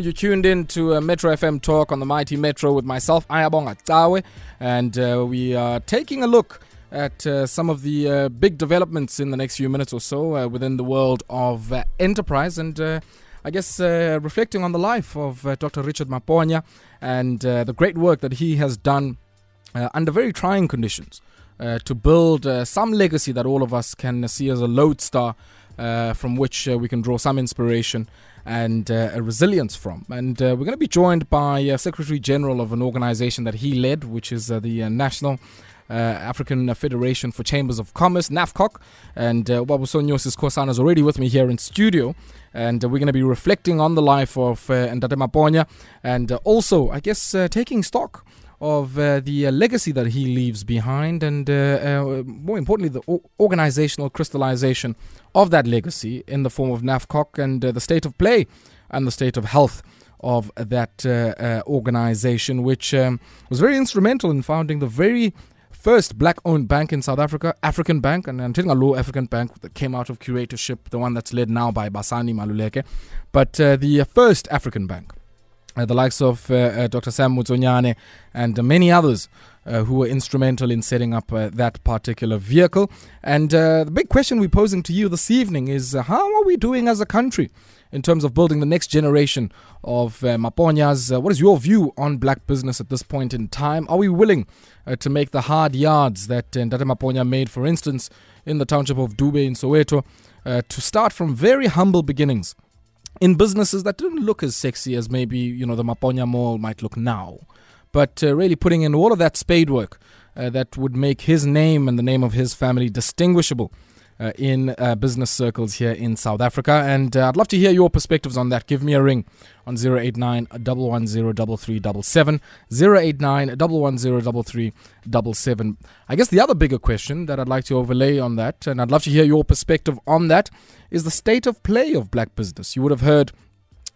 You tuned in to uh, Metro FM Talk on the Mighty Metro with myself, Ayabonga Cawe, and uh, we are taking a look at uh, some of the uh, big developments in the next few minutes or so uh, within the world of enterprise and I guess reflecting on the life of Dr. Richard Maponya and the great work that he has done under very trying conditions to build some legacy that all of us can see as a lodestar from which we can draw some inspiration and uh, a resilience from. And uh, we're going to be joined by uh, Secretary General of an organization that he led, which is uh, the uh, National. African Federation for Chambers of Commerce, NAFCOC, and uh, Wabusonyosis Kosan is already with me here in studio, and we're going to be reflecting on the life of uh, Ndate Maponya, and also, I guess, taking stock of uh, the uh, legacy that he leaves behind, and uh, uh, more importantly, the o- organizational crystallization of that legacy in the form of NAFCOC and uh, the state of play and the state of health of that uh, organization, which um, was very instrumental in founding the very first black owned bank in South Africa, African Bank, and I'm a low African Bank that came out of curatorship, the one that's led now by Basani Maluleke, but the first African bank. Uh, the likes of uh, uh, Dr. Sam Motsuenyane and many others uh, who were instrumental in setting up uh, that particular vehicle. And uh, the big question we're posing to you this evening is how are we doing as a country in terms of building the next generation of Maponyas? What is your view on black business at this point in time? Are we willing to make the hard yards that uh, Ndate Maponya made, for instance, in the township of Dube in Soweto, to start from very humble beginnings? In businesses that didn't look as sexy as maybe you know the Maponya Mall might look now, but uh, really putting in all of that spade work uh, that would make his name and the name of his family distinguishable. Uh, in uh, business circles here in South Africa, and uh, I'd love to hear your perspectives on that. Give me a ring on 089 110 3377, 089 110 3377. I guess the other bigger question that I'd like to overlay on that, and I'd love to hear your perspective on that, is the state of play of black business. You would have heard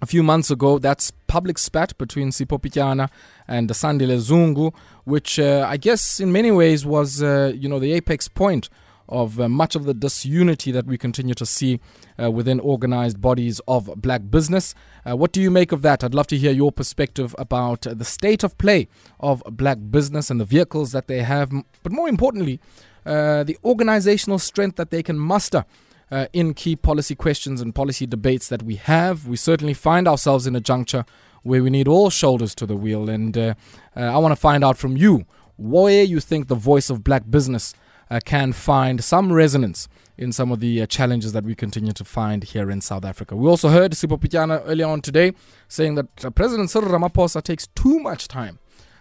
a few months ago that's public spat between Sipho Pityana and the Sandile Zungu, which uh, I guess in many ways was uh, you know the apex point of uh, much of the disunity that we continue to see uh, within organized bodies of black business. Uh, what do you make of that? I'd love to hear your perspective about the state of play of black business and the vehicles that they have, but more importantly, the organizational strength that they can muster uh, in key policy questions and policy debates that we have. We certainly find ourselves in a juncture where we need all shoulders to the wheel. And uh, uh, I want to find out from you where you think the voice of black business can find some resonance in some of the uh, challenges that we continue to find here in South Africa. We also heard Sipho Pityana earlier on today saying that uh, President Cyril Ramaphosa takes too much time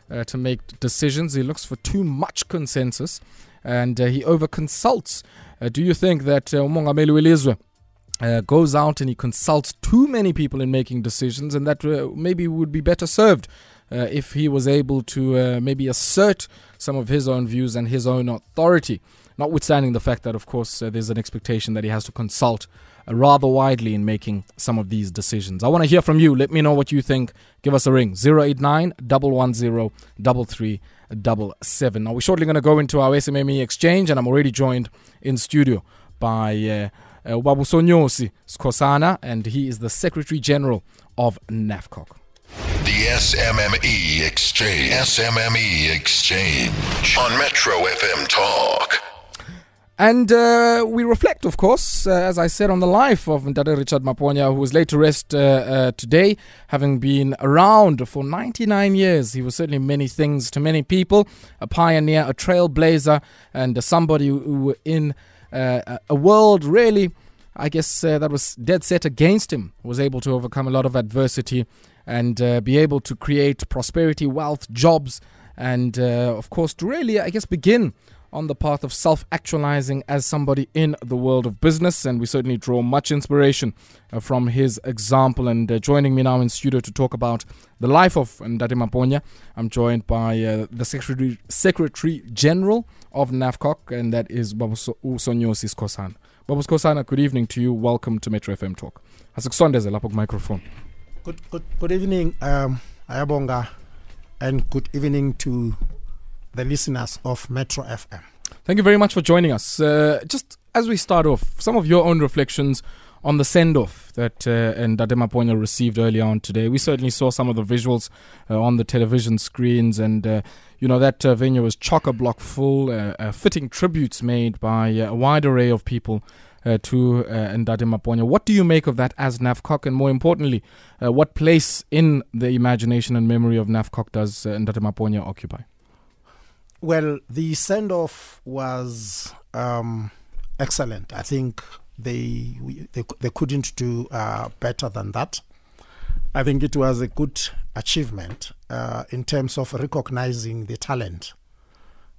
uh, to make decisions. He looks for too much consensus and uh, he over consults. Uh, do you think that uh, umongameli welizwe uh, goes out and he consults too many people in making decisions, and that uh, maybe would be better served uh, if he was able to uh, maybe assert some of his own views and his own authority, notwithstanding the fact that, of course, uh, there's an expectation that he has to consult uh, rather widely in making some of these decisions. I want to hear from you. Let me know what you think. Give us a ring 089 110 3377. Now, we're shortly going to go into our SMME exchange, and I'm already joined in studio by. Uh, uh, Skhosana, and he is the Secretary General of NAFCOC. The SMME Exchange. SMME Exchange on Metro FM Talk. And uh, we reflect, of course, uh, as I said, on the life of Ndade Richard Maponya, who was laid to rest uh, uh, today, having been around for 99 years. He was certainly many things to many people a pioneer, a trailblazer, and somebody who, in uh, a- a world really, I guess, uh, that was dead set against him, was able to overcome a lot of adversity and uh, be able to create prosperity, wealth, jobs, and, uh, of course, to really, I guess, begin on the path of self actualizing as somebody in the world of business. And we certainly draw much inspiration uh, from his example. And uh, joining me now in studio to talk about the life of Ndate Maponya, I'm joined by uh, the Secretary, Secretary General of NAFCOC, and that is Babusonyosi Skhosana. Babus Skhosana, good evening to you. Welcome to Metro FM Talk. Asikusondeze lapho microphone. Good, good, good evening, um, Ayabonga, and good evening to the listeners of Metro FM. Thank you very much for joining us. Uh, just as we start off, some of your own reflections on the send off that uh, Ndate Maponya received earlier on today. We certainly saw some of the visuals uh, on the television screens, and uh, you know that uh, venue was chock a block full, uh, uh, fitting tributes made by a wide array of people. Uh, to uh, Ndate Maponya. What do you make of that as NAFCOC? And more importantly, uh, what place in the imagination and memory of NAFCOC does uh, Ndate Maponya occupy? Well, the send off was um, excellent. I think they, we, they they couldn't do uh, better than that. I think it was a good achievement uh, in terms of recognizing the talent,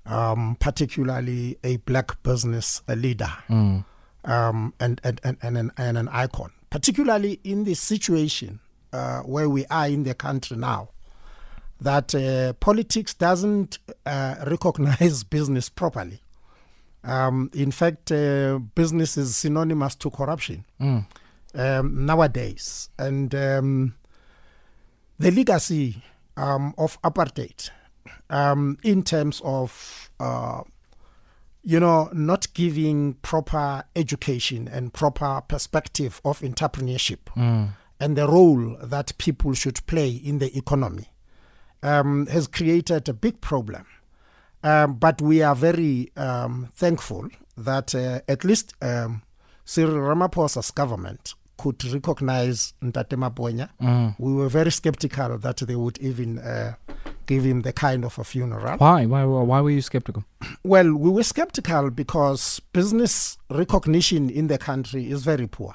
um, particularly a black business leader Mm. Um, and, and, and, and, an, and an icon, particularly in the situation uh, where we are in the country now, that uh, politics doesn't uh, recognize business properly. Um, in fact, uh, business is synonymous to corruption Mm. um, nowadays. And um, the legacy um, of apartheid um, in terms of, uh, you know, not giving proper education and proper perspective of entrepreneurship Mm. and the role that people should play in the economy um, has created a big problem. Um, but we are very um, thankful that uh, at least um, Cyril Ramaphosa's government could recognize Ntate Maponya. Mm. We were very skeptical that they would even uh, give him the kind of a funeral. Why? Why? Why were you skeptical? Well, we were skeptical because business recognition in the country is very poor.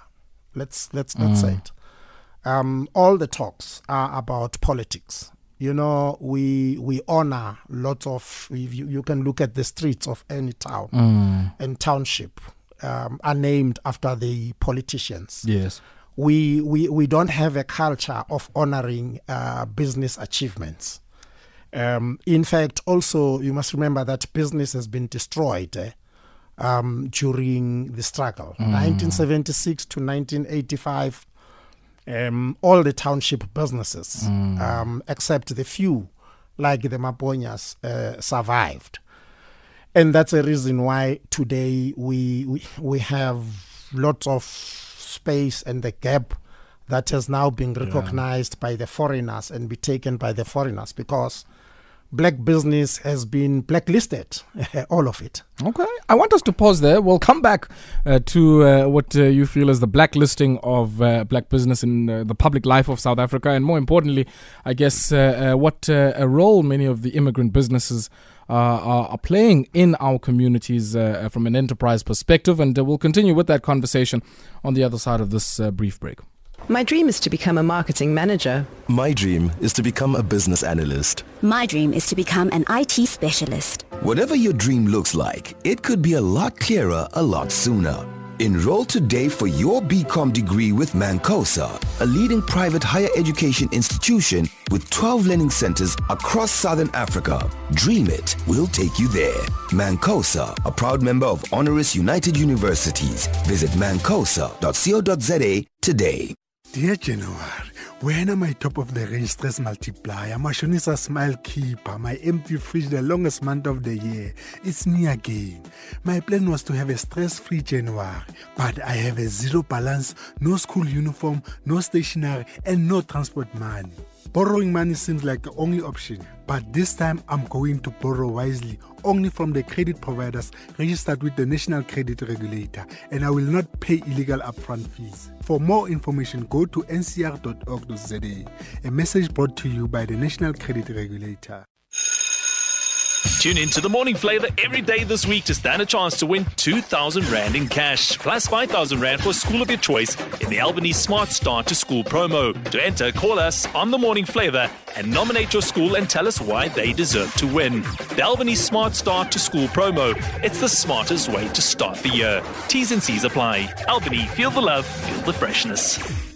Let's let's let's say it. Um, all the talks are about politics. You know, we we honor lots of. You, you can look at the streets of any town Mm. and township um, are named after the politicians Yes. we, we, we don't have a culture of honoring uh, business achievements. Um, in fact, also, you must remember that business has been destroyed eh, um, during the struggle. 1976 to 1985, um, all the township businesses, um, except the few, like the Maponyas, uh, survived. And that's a reason why today we, we, we have lots of space and the gap that has now been recognized by the foreigners and be taken by the foreigners because black business has been blacklisted, all of it. Okay. I want us to pause there. We'll come back uh, to uh, what uh, you feel is the blacklisting of uh, black business in uh, the public life of South Africa, and more importantly, I guess uh, what a role many of the immigrant businesses. Are, playing in our communities from an enterprise perspective, and we'll continue with that conversation on the other side of this brief break. My dream is to become a marketing manager. My dream is to become a business analyst. My dream is to become an IT specialist. Whatever your dream looks like, it could be a lot clearer a lot sooner. Enroll today for your BCom degree with Mancosa, a leading private higher education institution with 12 learning centers across Southern Africa. Dream it, we'll take you there. Mancosa, a proud member of Honoris United Universities. Visit mancosa.co.za today. Dear January, when am I top of the range stress multiplier? My Shonisa smile keeper, my empty fridge, the longest month of the year. It's me again. My plan was to have a stress free January, but I have a zero balance, no school uniform, no stationery, and no transport money. Borrowing money seems like the only option, but this time I'm going to borrow wisely only from the credit providers registered with the National Credit Regulator, and I will not pay illegal upfront fees. For more information, go to ncr.org.za. A message brought to you by the National Credit Regulator. Tune in to the morning flavor every day this week to stand a chance to win 2,000 Rand in cash, plus 5,000 Rand for a school of your choice in the Albany Smart Start to School promo. To enter, call us on the morning flavor and nominate your school and tell us why they deserve to win. The Albany Smart Start to School promo. It's the smartest way to start the year. T's and C's apply. Albany, feel the love, feel the freshness.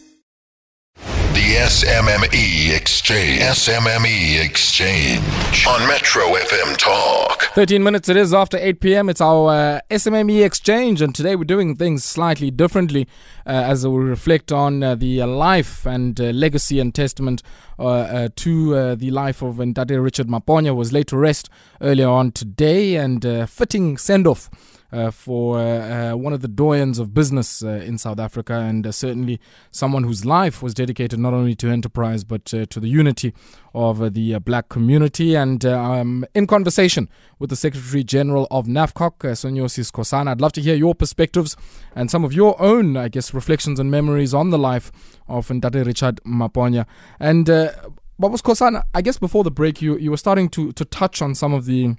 SMME Exchange. SMME Exchange. On Metro FM Talk. 13 minutes it is after 8 p.m. It's our uh, SMME exchange, and today we're doing things slightly differently uh, as we reflect on uh, the life and uh, legacy and testament uh, uh, to the life of Ndade Richard Maponya was laid to rest earlier on today, and fitting send off. Uh, for uh, uh, one of the doyens of business in South Africa, and certainly someone whose life was dedicated not only to enterprise but to the unity of the black community. And I'm in conversation with the Secretary General of NAFCOC, uh, Sonyosi Skhosana. I'd love to hear your perspectives and some of your own, I guess, reflections and memories on the life of Ndate Richard Maponya. And uh, Babus Skhosana, I guess before the break, you, you were starting to, to touch on some of the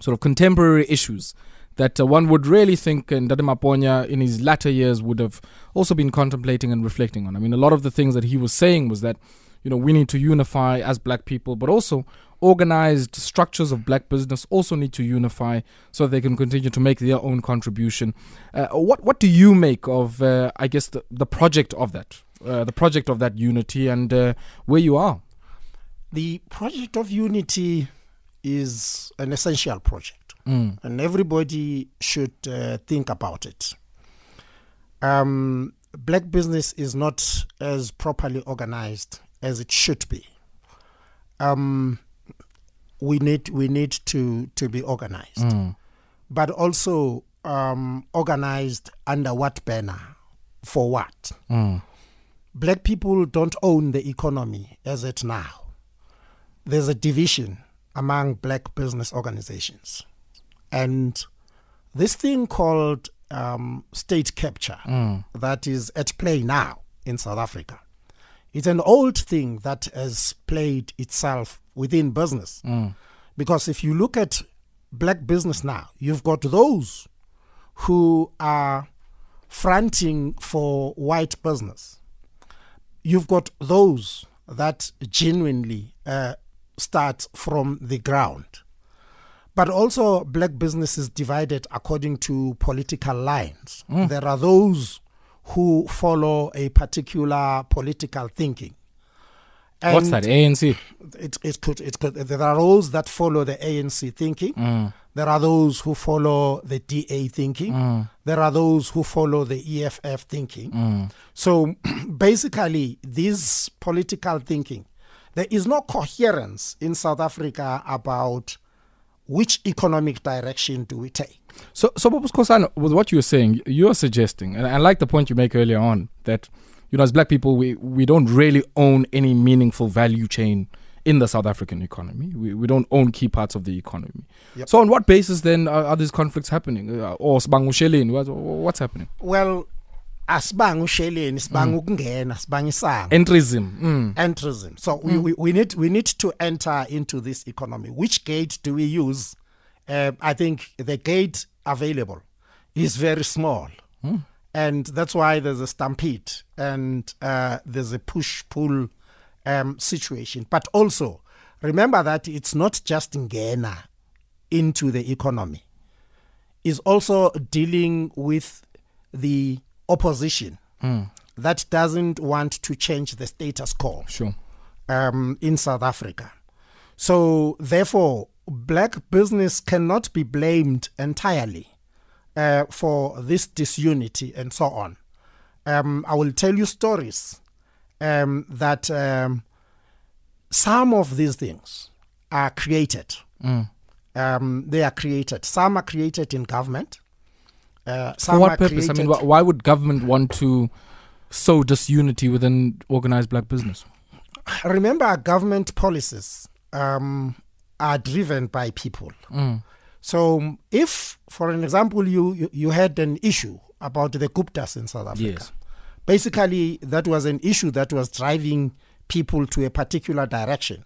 sort of contemporary issues that uh, one would really think uh, Ndade Maponya in his latter years would have also been contemplating and reflecting on. I mean, a lot of the things that he was saying was that, you know, we need to unify as black people, but also organized structures of black business also need to unify so they can continue to make their own contribution. Uh, what what do you make of, uh, I guess, the, the project of that, uh, the project of that unity, and uh, where you are? The project of unity is an essential project, Mm. and everybody should uh, think about it. Um, black business is not as properly organized as it should be. Um, we need we need to to be organized, but also um, organized under what banner, for what? Black people don't own the economy as it now. There's a division among black business organizations, and this thing called um, state capture that is at play now in South Africa. It's an old thing that has played itself within business. Because if you look at black business now, you've got those who are fronting for white business. You've got those that genuinely uh, start from the ground. But also, black business is divided according to political lines. There are those who follow a particular political thinking. What's that? ANC. It, it could, it could, there are those that follow the ANC thinking. Mm. There are those who follow the DA thinking. Mm. There are those who follow the EFF thinking. Mm. So basically, this political thinking, there is no coherence in South Africa about which economic direction do we take. So, so Khosana, with what you're saying, you are suggesting, and I like the point you make earlier on, that, you know, as black people, we, we don't really own any meaningful value chain in the South African economy. We, we don't own key parts of the economy. Yep. So, on what basis then are, are these conflicts happening? Uh, or Sbangushelin, what, what's happening? Well, asibanga usheleni sibanga ukungena sibanga Entryism. Mm. entryism. So we, we, we need we need to enter into this economy. Which gate do we use? Uh, i think the gate available is very small. And that's why there's a stampede and uh, there's a push pull um, situation. But also remember that it's not just ngena into the economy. Is also dealing with the opposition that doesn't want to change the status quo Sure. um, in South Africa. So, therefore, black business cannot be blamed entirely uh, for this disunity and so on. Um, I will tell you stories um, that um, some of these things are created. Um, they are created. Some are created in government. Uh, For what purpose? I mean, wh- why would government want to sow disunity within organized black business? remember our government policies um, are driven by people. So if, for an example, you, you, you had an issue about the Guptas in South Africa, Yes. basically that was an issue that was driving people to a particular direction.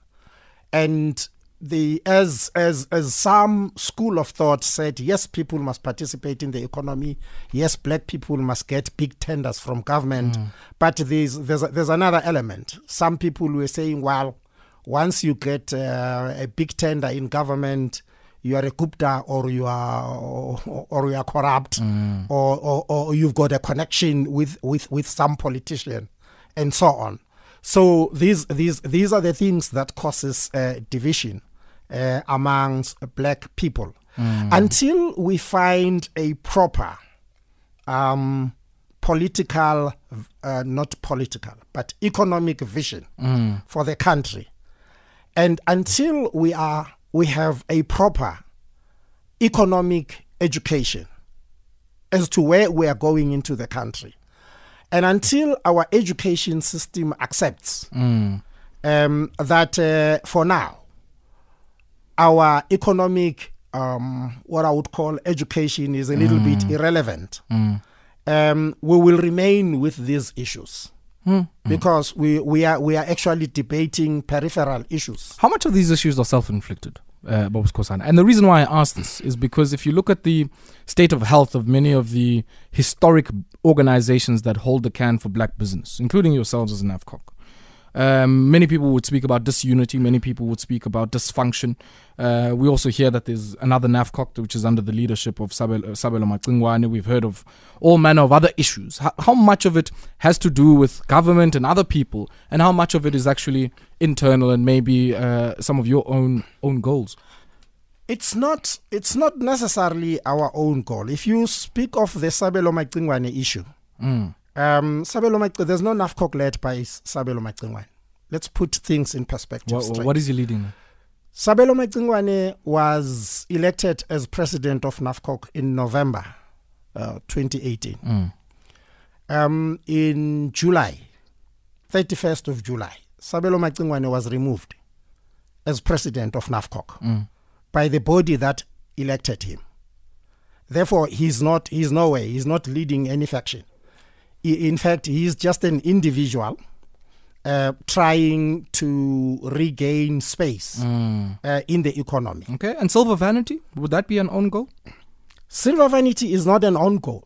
And the as as as some school of thought said, yes, people must participate in the economy. Yes, black people must get big tenders from government. But there's there's there's another element. Some people were saying, well, once you get uh, a big tender in government, you are a Gupta or you are or, or you are corrupt or, or or you've got a connection with with with some politician and so on. So these these these are the things that causes uh, division uh, amongst black people. Until we find a proper um, political, uh, not political, but economic vision for the country, and until we are we have a proper economic education as to where we are going into the country. And until our education system accepts um, that uh, for now, our economic, um, what I would call education, is a little bit irrelevant, um, we will remain with these issues. Because we, we are we are actually debating peripheral issues. How much of these issues are self-inflicted, uh, Bob Skhosana? And the reason why I ask this is because if you look at the state of health of many of the historic organizations that hold the can for black business, including yourselves as NAFCOC, um, many people would speak about disunity. Many people would speak about dysfunction. Uh, we also hear that there's another NAFCOC, which is under the leadership of Sabelo, Macingwane. We've heard of all manner of other issues. How, how much of it has to do with government and other people, and how much of it is actually internal and maybe uh, some of your own own goals? It's not it's not necessarily our own goal. If you speak of the Sabelo issue, um, Sabelo Macingwane, there's no NAFCOC led by Sabelo Macingwane. Let's put things in perspective. What, what is he leading? now? Sabelo Macingwane was elected as president of NAFCOC in November uh, 2018. Um, in July, 31st of July, Sabelo Macingwane was removed as president of NAFCOC by the body that elected him. Therefore, he's not, he's no way, he's not leading any faction. He- in fact, he's just an individual uh, trying to regain space uh, in the economy. Okay, and silver vanity would that be an own goal? Silver vanity is not an own goal.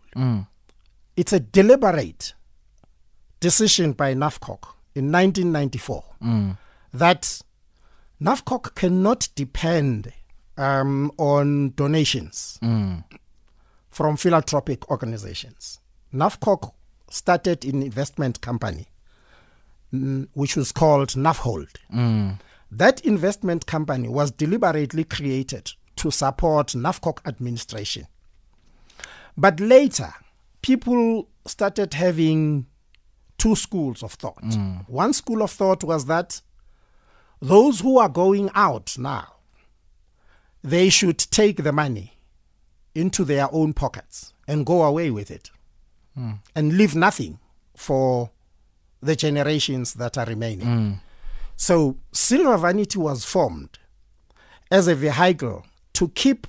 It's a deliberate decision by NAFCOC in 1994 that NAFCOC cannot depend um, on donations from philanthropic organizations. NAFCOC started an investment company mm, which was called NAFHold. That investment company was deliberately created to support NAFCOC administration. But later, people started having two schools of thought. One school of thought was that those who are going out now, they should take the money into their own pockets and go away with it and leave nothing for the generations that are remaining. Mm. So, Silver Vanity was formed as a vehicle to keep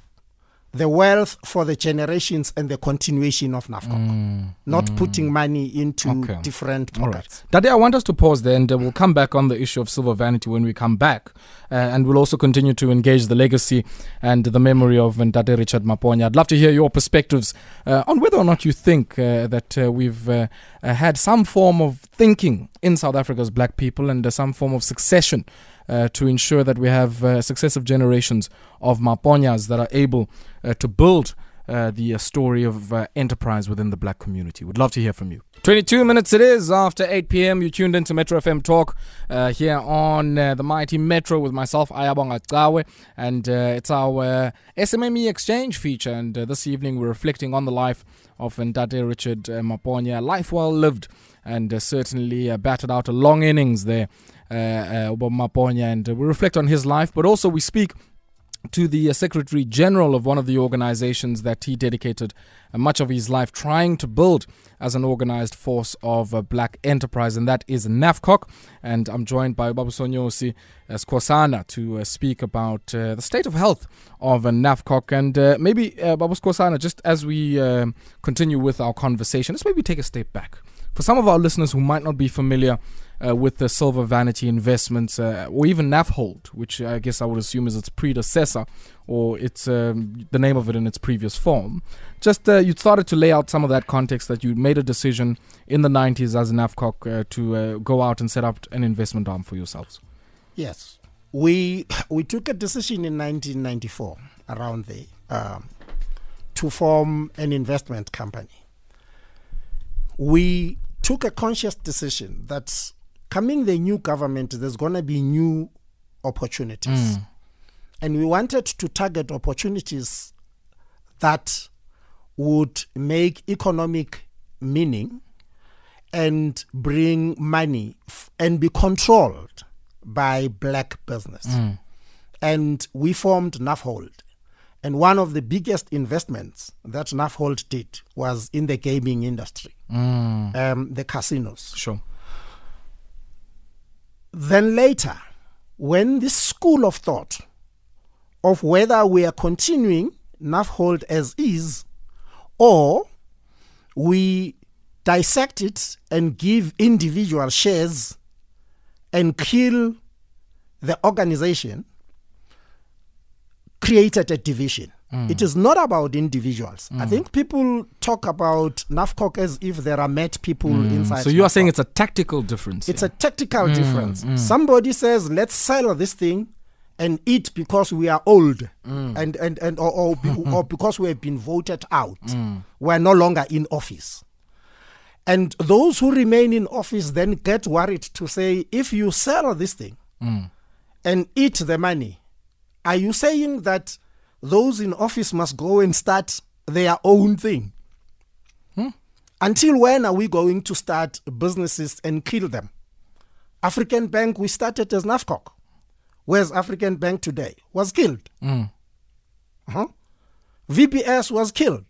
the wealth for the generations and the continuation of NAFCOC, not putting money into Okay. different All pockets. right. Dade, I want us to pause there and uh, we'll come back on the issue of silver vanity when we come back. Uh, and we'll also continue to engage the legacy and the memory of Ndade Richard Maponya. I'd love to hear your perspectives uh, on whether or not you think uh, that uh, we've uh, had some form of thinking in South Africa's black people and uh, some form of succession uh, to ensure that we have uh, successive generations of Maponyas that are able uh, to build uh, the uh, story of enterprise within the black community. we'd love to hear from you. 22 minutes it is after 8 p.m. You tuned into Metro FM Talk here on the mighty Metro with myself, Ayabonga Cawe, and it's our SMME exchange feature. And this evening we're reflecting on the life of Ndate Richard Maponya, life well lived, and uh, certainly uh, batted out a long innings there, Maponya, and uh, we reflect on his life, but also we speak to the uh, Secretary General of one of the organizations that he dedicated uh, much of his life trying to build as an organized force of uh, black enterprise, and that is NAFCOC. And I'm joined by Babu Sonyosi uh, Skhosana to uh, speak about uh, the state of health of uh, NAFCOC. And uh, maybe, uh, Babu Skhosana, just as we continue with our conversation, let's maybe take a step back. For some of our listeners who might not be familiar uh, with the Silver Vanity Investments, uh, or even NAFHold, which I guess I would assume is its predecessor, or it's um, the name of it in its previous form. Just uh, you started to lay out some of that context that you made a decision in the 90s as NAFCOC uh, to uh, go out and set up an investment arm for yourselves. Yes, we we took a decision in 1994 around the um, to form an investment company. We took a conscious decision that coming the new government, there's going to be new opportunities, mm. and we wanted to target opportunities that would make economic meaning and bring money f- and be controlled by black business. Mm. And we formed NAFHold And one of the biggest investments that Nafhold did was in the gaming industry, um, the casinos. Sure. Then later, when this school of thought of whether we are continuing Nafhold as is or we dissect it and give individual shares and kill the organization created a division. Mm. It is not about individuals. I mm. think people talk about NAFCOC as if there are met people mm. inside. So you are saying it's a tactical difference. It's here. a tactical difference. Somebody says, let's sell this thing and eat because we are old and, and, and or, or, or because we have been voted out. We're no longer in office. And those who remain in office then get worried to say, if you sell this thing and eat the money, are you saying that those in office must go and start their own thing? Until when are we going to start businesses and kill them? African Bank, we started as NAFCOC. Where's African Bank today? Was killed. Uh-huh. VBS was killed.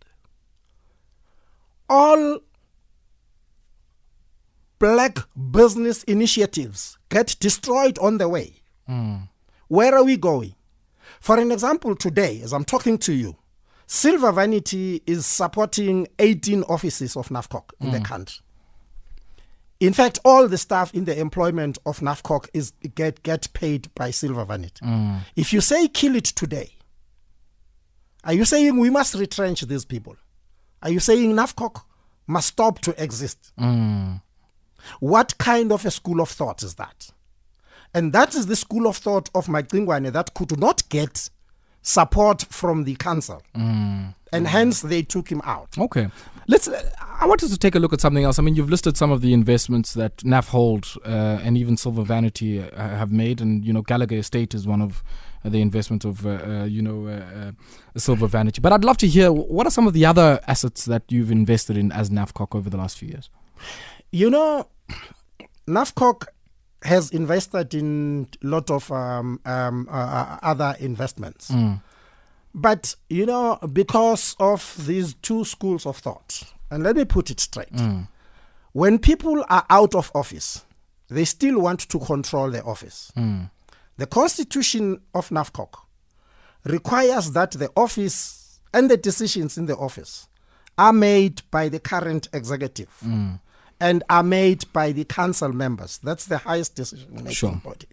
All black business initiatives get destroyed on the way. Where are we going? For an example, today, as I'm talking to you, Silver Vanity is supporting 18 offices of NAFCOC in the hmm. country. In fact, all the staff in the employment of NAFCOC is get get paid by Silver Vanity. Hmm. If you say kill it today, are you saying we must retrench these people? Are you saying NAFCOC must stop to exist? Hmm. What kind of a school of thought is that? And that is the school of thought of Macingwane that could not get support from the council. And hence they took him out. Okay. Let's. I wanted to take a look at something else. I mean, you've listed some of the investments that NAF Hold uh, and even Silver Vanity uh, have made, and you know Gallagher Estate is one of the investment of uh, uh, you know uh, uh, Silver Vanity. But I'd love to hear what are some of the other assets that you've invested in as NAFCOC over the last few years. You know, NAFCOC has invested in a lot of um, um, uh, uh, other investments. But, you know, because of these two schools of thought, and let me put it straight when people are out of office, they still want to control the office. The constitution of NAFCOC requires that the office and the decisions in the office are made by the current executive and are made by the council members. That's the highest decision making Sure. body.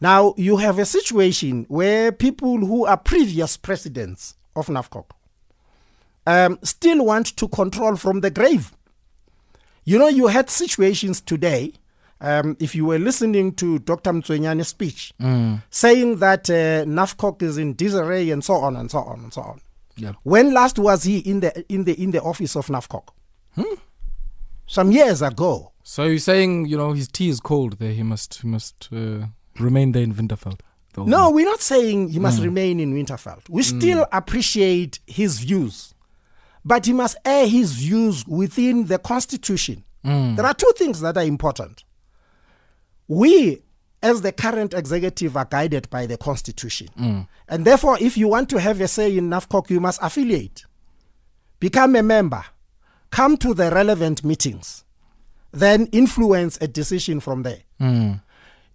Now, you have a situation where people who are previous presidents of NAFCOC um, still want to control from the grave. You know, you had situations today, um, if you were listening to Dr. Motsuenyane's speech, saying that uh, NAFCOC is in disarray and so on and so on and so on. Yeah. When last was he in the in the in the office of NAFCOC? Some years ago. So you're saying you know his tea is cold there. He must he must uh, remain there in Winterveld. the No, we're not saying he must mm. remain in Winterveld. We mm. still appreciate his views, but he must air his views within the Constitution. Mm. There are two things that are important. We, as the current executive, are guided by the Constitution. And therefore, if you want to have a say in NAFCOC, you must affiliate, become a member, come to the relevant meetings, then influence a decision from there. Hmm.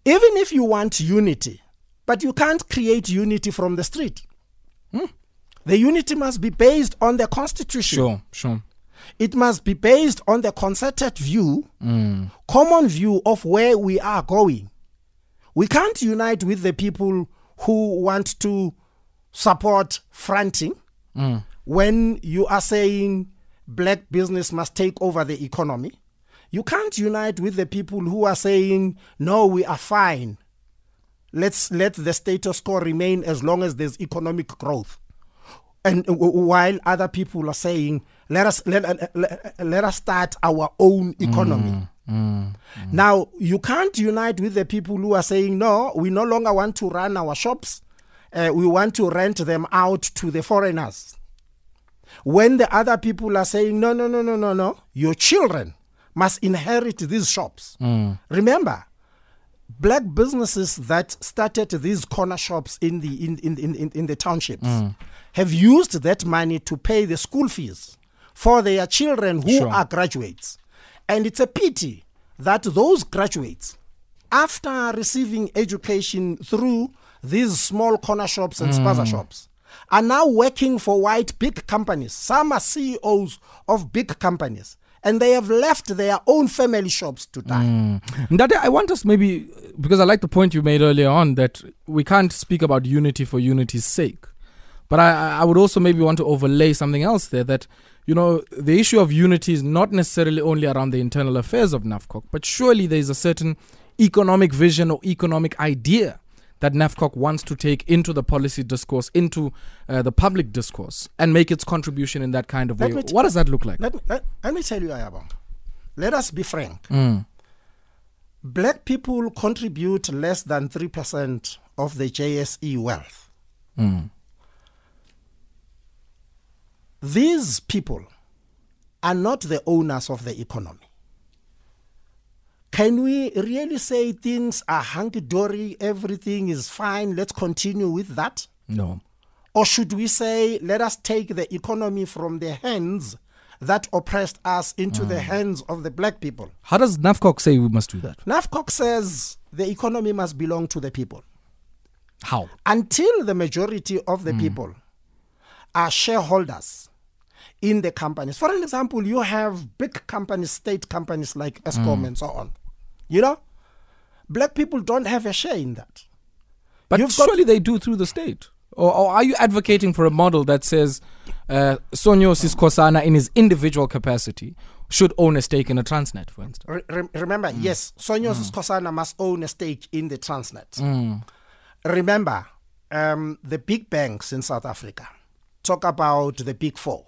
Even if you want unity, but you can't create unity from the street. Hmm. The unity must be based on the constitution. Sure, sure. It must be based on the concerted view, hmm. common view of where we are going. We can't unite with the people who want to support fronting when you are saying black business must take over the economy. You can't unite with the people who are saying, no, we are fine. Let's let the status quo remain as long as there's economic growth. And while other people are saying let us let, let, let, us start our own economy. Mm, mm, mm. Now you can't unite with the people who are saying no we no longer want to run our shops. Uh, we want to rent them out to the foreigners when the other people are saying no no no no no no your children must inherit these shops remember black businesses that started these corner shops in the in in in, in, in the townships Mm. have used that money to pay the school fees for their children who Sure. are graduates and it's a pity that those graduates after receiving education through these small corner shops and spaza Mm. shops are now working for white big companies some are ceos of big companies and they have left their own family shops to die mm. Ndade, I want us maybe because I like the point you made earlier on that we can't speak about unity for unity's sake. But I, I- I would also maybe want to overlay something else there that, you know, the issue of unity is not necessarily only around the internal affairs of NAFCOC, but surely there's a certain economic vision or economic idea that NAFCOC wants to take into the policy discourse, into uh, the public discourse, and make its contribution in that kind of Let way. t- what does that look like? Let me, let, let me tell you, Ayabong. Let us be frank. Mm. Black people contribute less than 3% of the JSE wealth. Mm. These people are not the owners of the economy. Can we really say things are hunky dory, everything is fine, let's continue with that? No. Or should we say, let us take the economy from the hands that oppressed us into the mm. hands of the black people? How does NAFCOC say we must do that? NAFCOC says the economy must belong to the people. How? Until the majority of the mm. people are shareholders in the companies. For an example, you have big companies, state companies like Eskom mm. and so on. You know, black people don't have a share in that. But You've surely they do through the state. Or, or are you advocating for a model that says uh, Sonyosi Skhosana, in his individual capacity, should own a stake in a Transnet, for instance? Re- rem- remember, yes, Sonyosi Skhosana must own a stake in the Transnet. Remember, um, the big banks in South Africa talk about the big four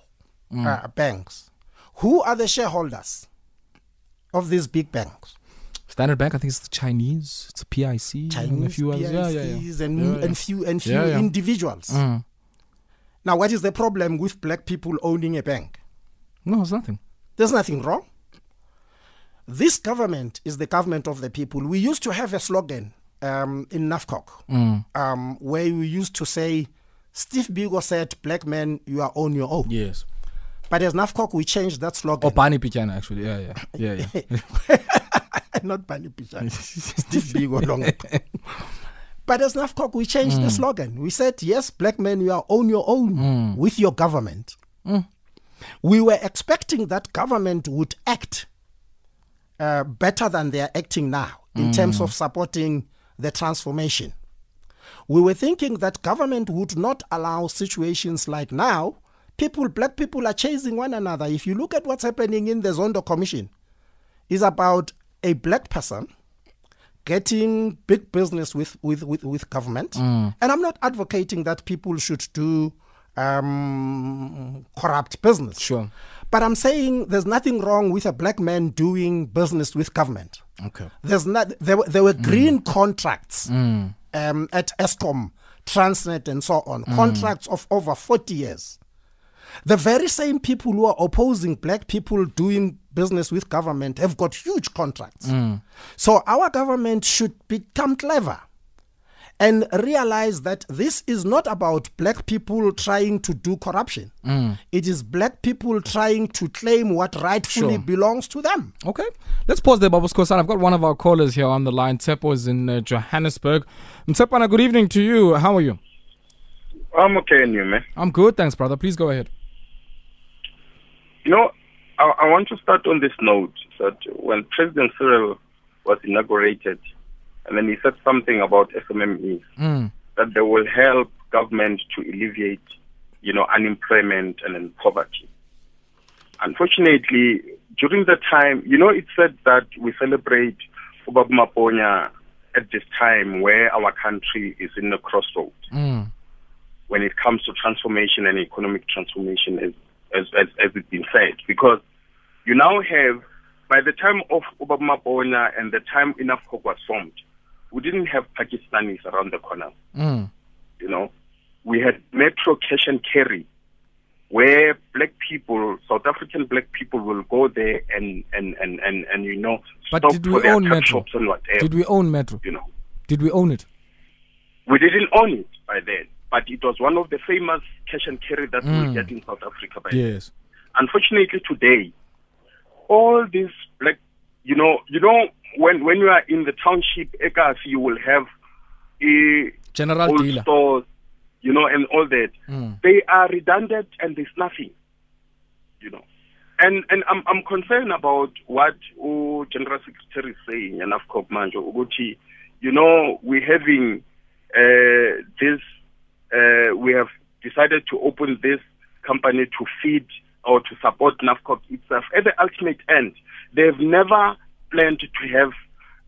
uh, banks. Who are the shareholders of these big banks? Standard Bank, I think it's the Chinese, it's a PIC, and a Chinese few others. Yeah, yeah, PICs yeah. and, and few and few individuals. Mm. Now, what is the problem with black people owning a bank? No, it's nothing. There's nothing wrong. This government is the government of the people. We used to have a slogan um, in NAFCOC Mm. um, where we used to say, Steve Biko said, Black men, you are on your own. Yes. But as NAFCOC, we changed that slogan. Or Barney Pityana, actually. Yeah, yeah. Yeah, yeah. Not Barney Pityana. Steve Biko long. But as NAFCOC, we changed Mm. the slogan. We said, yes, black men, you are on your own with your government. Mm. We were expecting that government would act uh, better than they are acting now in terms of supporting the transformation. We were thinking that government would not allow situations like now. People, black people are chasing one another. If you look at what's happening in the Zondo Commission, is about a black person getting big business with with with, with government. Mm. And I'm not advocating that people should do um, corrupt business. Sure. But I'm saying there's nothing wrong with a black man doing business with government. Okay. There's not there, were- there were green contracts um, at Eskom, Transnet, and so on. Contracts of over 40 years. The very same people who are opposing black people doing business with government have got huge contracts. So our government should become clever and realize that this is not about black people trying to do corruption. It is black people trying to claim what rightfully Sure. belongs to them. Okay. Let's pause there, Babu Skhosana. I've got one of our callers here on the line. Tsepo is in uh, Johannesburg. Tsepana, good evening to you. How are you? I'm okay, and you, man. I'm good, thanks, brother. Please go ahead. You know, I, I want to start on this note that when President Cyril was inaugurated, and then he said something about SMMEs, Mm. that they will help government to alleviate, you know, unemployment and then poverty. Unfortunately, during the time, you know, it said that we celebrate Ubaba Maponya at this time where our country is in a crossroad Mm. when it comes to transformation and economic transformation, as as as, as it's been said, because you now have by the time of Obama Bona and the time INAFCOC was formed, we didn't have Pakistanis around the corner. Mm. You know, we had Metro Cash and Carry where black people, South African black people, will go there and and and and, and you know But stop did for we their own Metro? shops and whatever. Did we own Metro? You know, Did we own it? we didn't own it by then, but it was one of the famous cash and carry that Mm. we get in South Africa by. Yes. unfortunately today all these black you know you know when when you are in the township Ekas, you will have a General old dealer. stores you know and all that Mm. they are redundant and there's nothing you know and and I'm I'm concerned about what uh, General Secretary is saying and Afcop Manjo ukuthi you know we're having uh, this uh, we have decided to open this company to feed or to support NAFCOC itself. At the ultimate end, they've never planned to have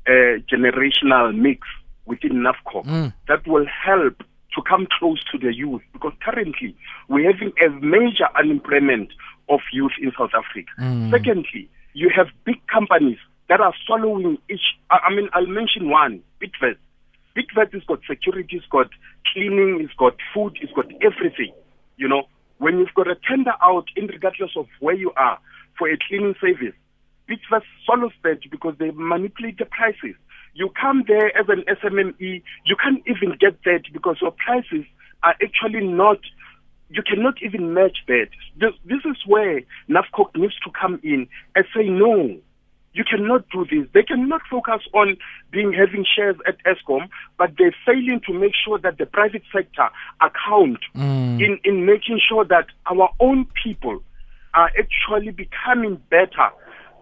a generational mix within NAFCOC Mm. that will help to come close to the youth because currently we're having a major unemployment of youth in South Africa. Mm. Secondly, you have big companies that are swallowing each. I I mean, I'll mention one, Bidvest. Bidvest has got security, it's got cleaning, it's got food, it's got everything. You know, when you've got a tender out, in regardless of where you are, for a cleaning service, Bidvest swallows that because they manipulate the prices. You come there as an SMME, you can't even get that because your prices are actually not you cannot even match that. This, this is where NAFCOC needs to come in and say, no, you cannot do this. They cannot focus on being having shares at Eskom, but they're failing to make sure that the private sector account Mm. in, in making sure that our own people are actually becoming better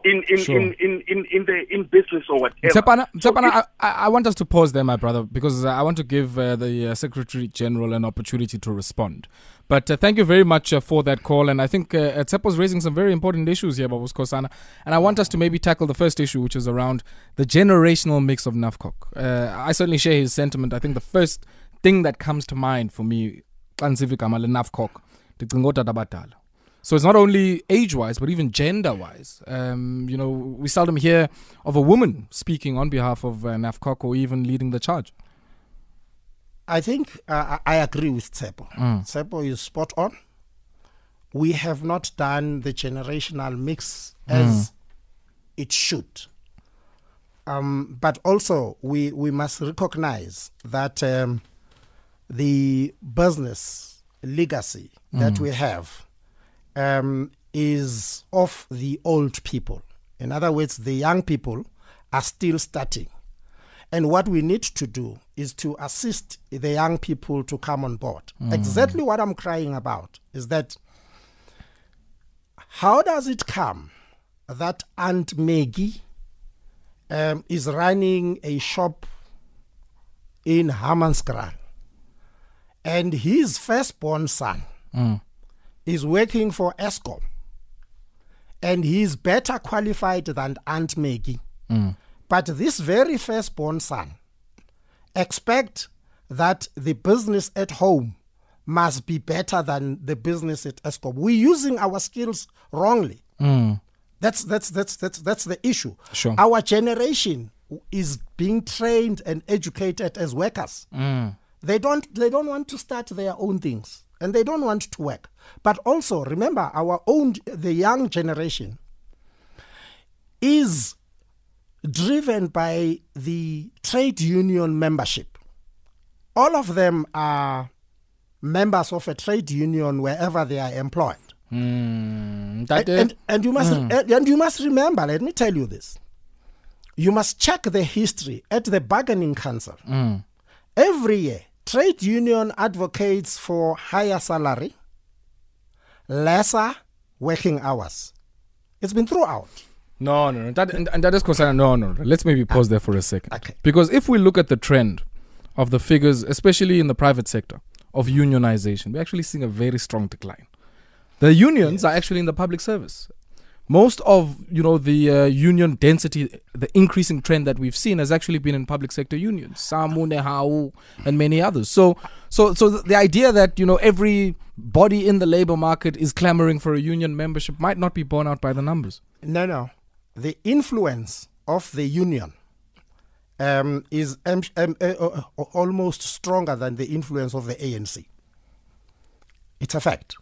in in, Sure. in, in, in, in the in business or whatever. Tsepana, So Tsepana, I, I want us to pause there, my brother, because uh, I want to give uh, the uh, Secretary General an opportunity to respond. But uh, thank you very much uh, for that call. And I think uh, Tsepo's raising some very important issues here, Babu Skhosana. And I want us to maybe tackle the first issue, which is around the generational mix of NAFCOC. Uh, I certainly share his sentiment. I think the first thing that comes to mind for me, xa ndisiva igama leNAFCOC, ndicinga ootata abadala. So it's not only age wise, but even gender wise. Um, you know, we seldom hear of a woman speaking on behalf of uh, NAFCOC or even leading the charge. I think uh, I agree with Tsepo. Mm. Tsepo is spot on. We have not done the generational mix as it should. Um, but also, we, we must recognize that um, the business legacy that Mm. we have um, is of the old people. In other words, the young people are still starting. And what we need to do is to assist the young people to come on board. Mm. Exactly what I'm crying about is that how does it come that Aunt Maggie um, is running a shop in Hammanskraal and his firstborn son Mm. Is working for Eskom and he's better qualified than Aunt Maggie. Mm. But this very firstborn son expect that the business at home must be better than the business at Eskom. We're using our skills wrongly. Mm. That's that's that's that's that's the issue. Sure. Our generation is being trained and educated as workers. Mm. They don't they don't want to start their own things and they don't want to work. But also remember our own the young generation is driven by the trade union membership. All of them are members of a trade union wherever they are employed. Mm. That, And, and, and you must Mm. and, and you must remember, let me tell you this. You must check the history at the bargaining council. Mm. Every year, trade union advocates for higher salary, lesser working hours. It's been throughout. No, no, no. That, and, and that is concerned. No, no, no. Let's maybe pause there for a second. Okay. Because if we look at the trend of the figures, especially in the private sector, of unionization, we're actually seeing a very strong decline. The unions are actually in the public service. Most of you know the uh, union density, the increasing trend that we've seen has actually been in public sector unions, SAMWU, NEHAWU, and many others. So, so, so the, idea that you know every body in the labor market is clamoring for a union membership might not be borne out by the numbers. No, no. The influence of the union um, is um, um, uh, uh, almost stronger than the influence of the ANC. It's a fact.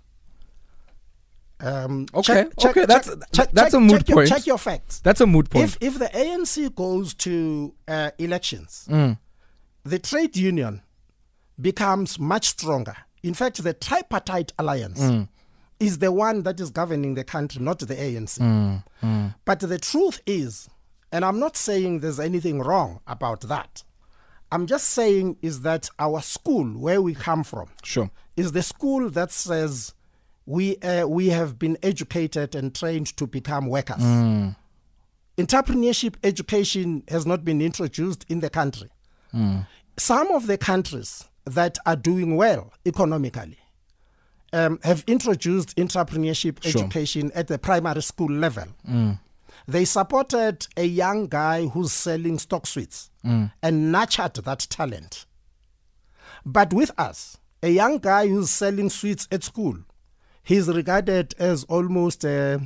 Um, Okay, check- okay, check- that's check- that's a moot check your- point. check your facts. That's a moot point. If if the ANC goes to uh, elections, Mm. the trade union becomes much stronger. In fact, the tripartite alliance Mm. is the one that is governing the country, not the ANC. Mm, mm. But the truth is, and I'm not saying there's anything wrong about that. I'm just saying is that our school, where we come from, Sure. is the school that says we uh, we have been educated and trained to become workers. Mm. Entrepreneurship education has not been introduced in the country. Mm. Some of the countries that are doing well economically um, have introduced entrepreneurship Sure. education at the primary school level. Mm. They supported a young guy who's selling stock sweets Mm. and nurtured that talent. But with us, a young guy who's selling sweets at school, he's regarded as almost uh,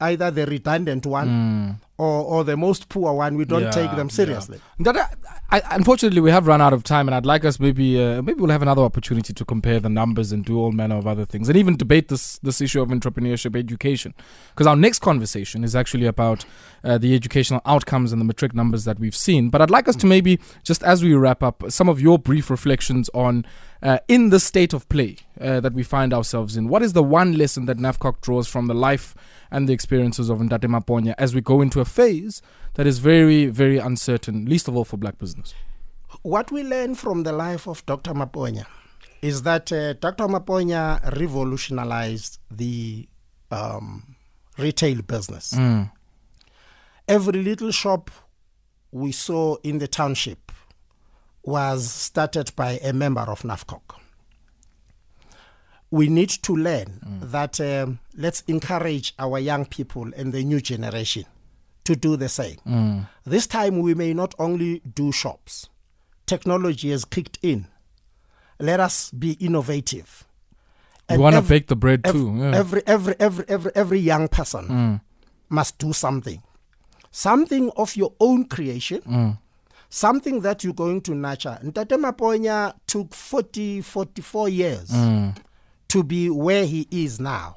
either the redundant one Mm. or, or the most poor one. We don't Yeah, take them yeah. seriously. That, I, unfortunately, we have run out of time, and I'd like us maybe uh, maybe we'll have another opportunity to compare the numbers and do all manner of other things, and even debate this this issue of entrepreneurship education. Because our next conversation is actually about uh, the educational outcomes and the matric numbers that we've seen. But I'd like us to maybe just as we wrap up, some of your brief reflections on uh, in the state of play uh, that we find ourselves in. What is the one lesson that NAFCOC draws from the life and the experiences of Ntate Maponya as we go into a phase that is very, very uncertain, least of all for black business? What we learn from the life of Dr. Maponya is that uh, Dr. Maponya revolutionized the um, retail business. Mm. Every little shop we saw in the township was started by a member of NAFCOC. We need to learn that um, let's encourage our young people and the new generation to do the same. Mm. This time we may not only do shops, technology has kicked in. Let us be innovative. We wanna bake the bread too, yeah. Every, every, every, every, every young person Mm. must do something. Something of your own creation, Mm. something that you're going to nurture. Ntate Maponya took 40, 44 years Mm. to be where he is now.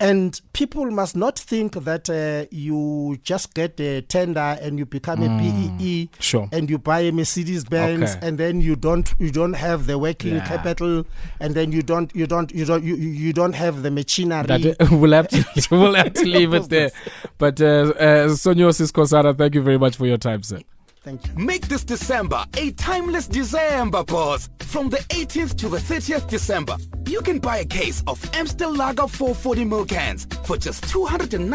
And people must not think that uh, you just get a tender and you become a BEE Sure. and you buy a Mercedes Benz Okay. and then you don't you don't have the working Yeah. capital and then you don't you don't you don't you, you you don't have the machinery. That, we'll have to we'll have to leave it there. But uh, uh, Sonyosi Skhosana, thank you very much for your time, sir. Thank you. Make this December a timeless December, boss. From the 18th to the 30th December, you can buy a case of Amstel Lager 440 ml cans for just 290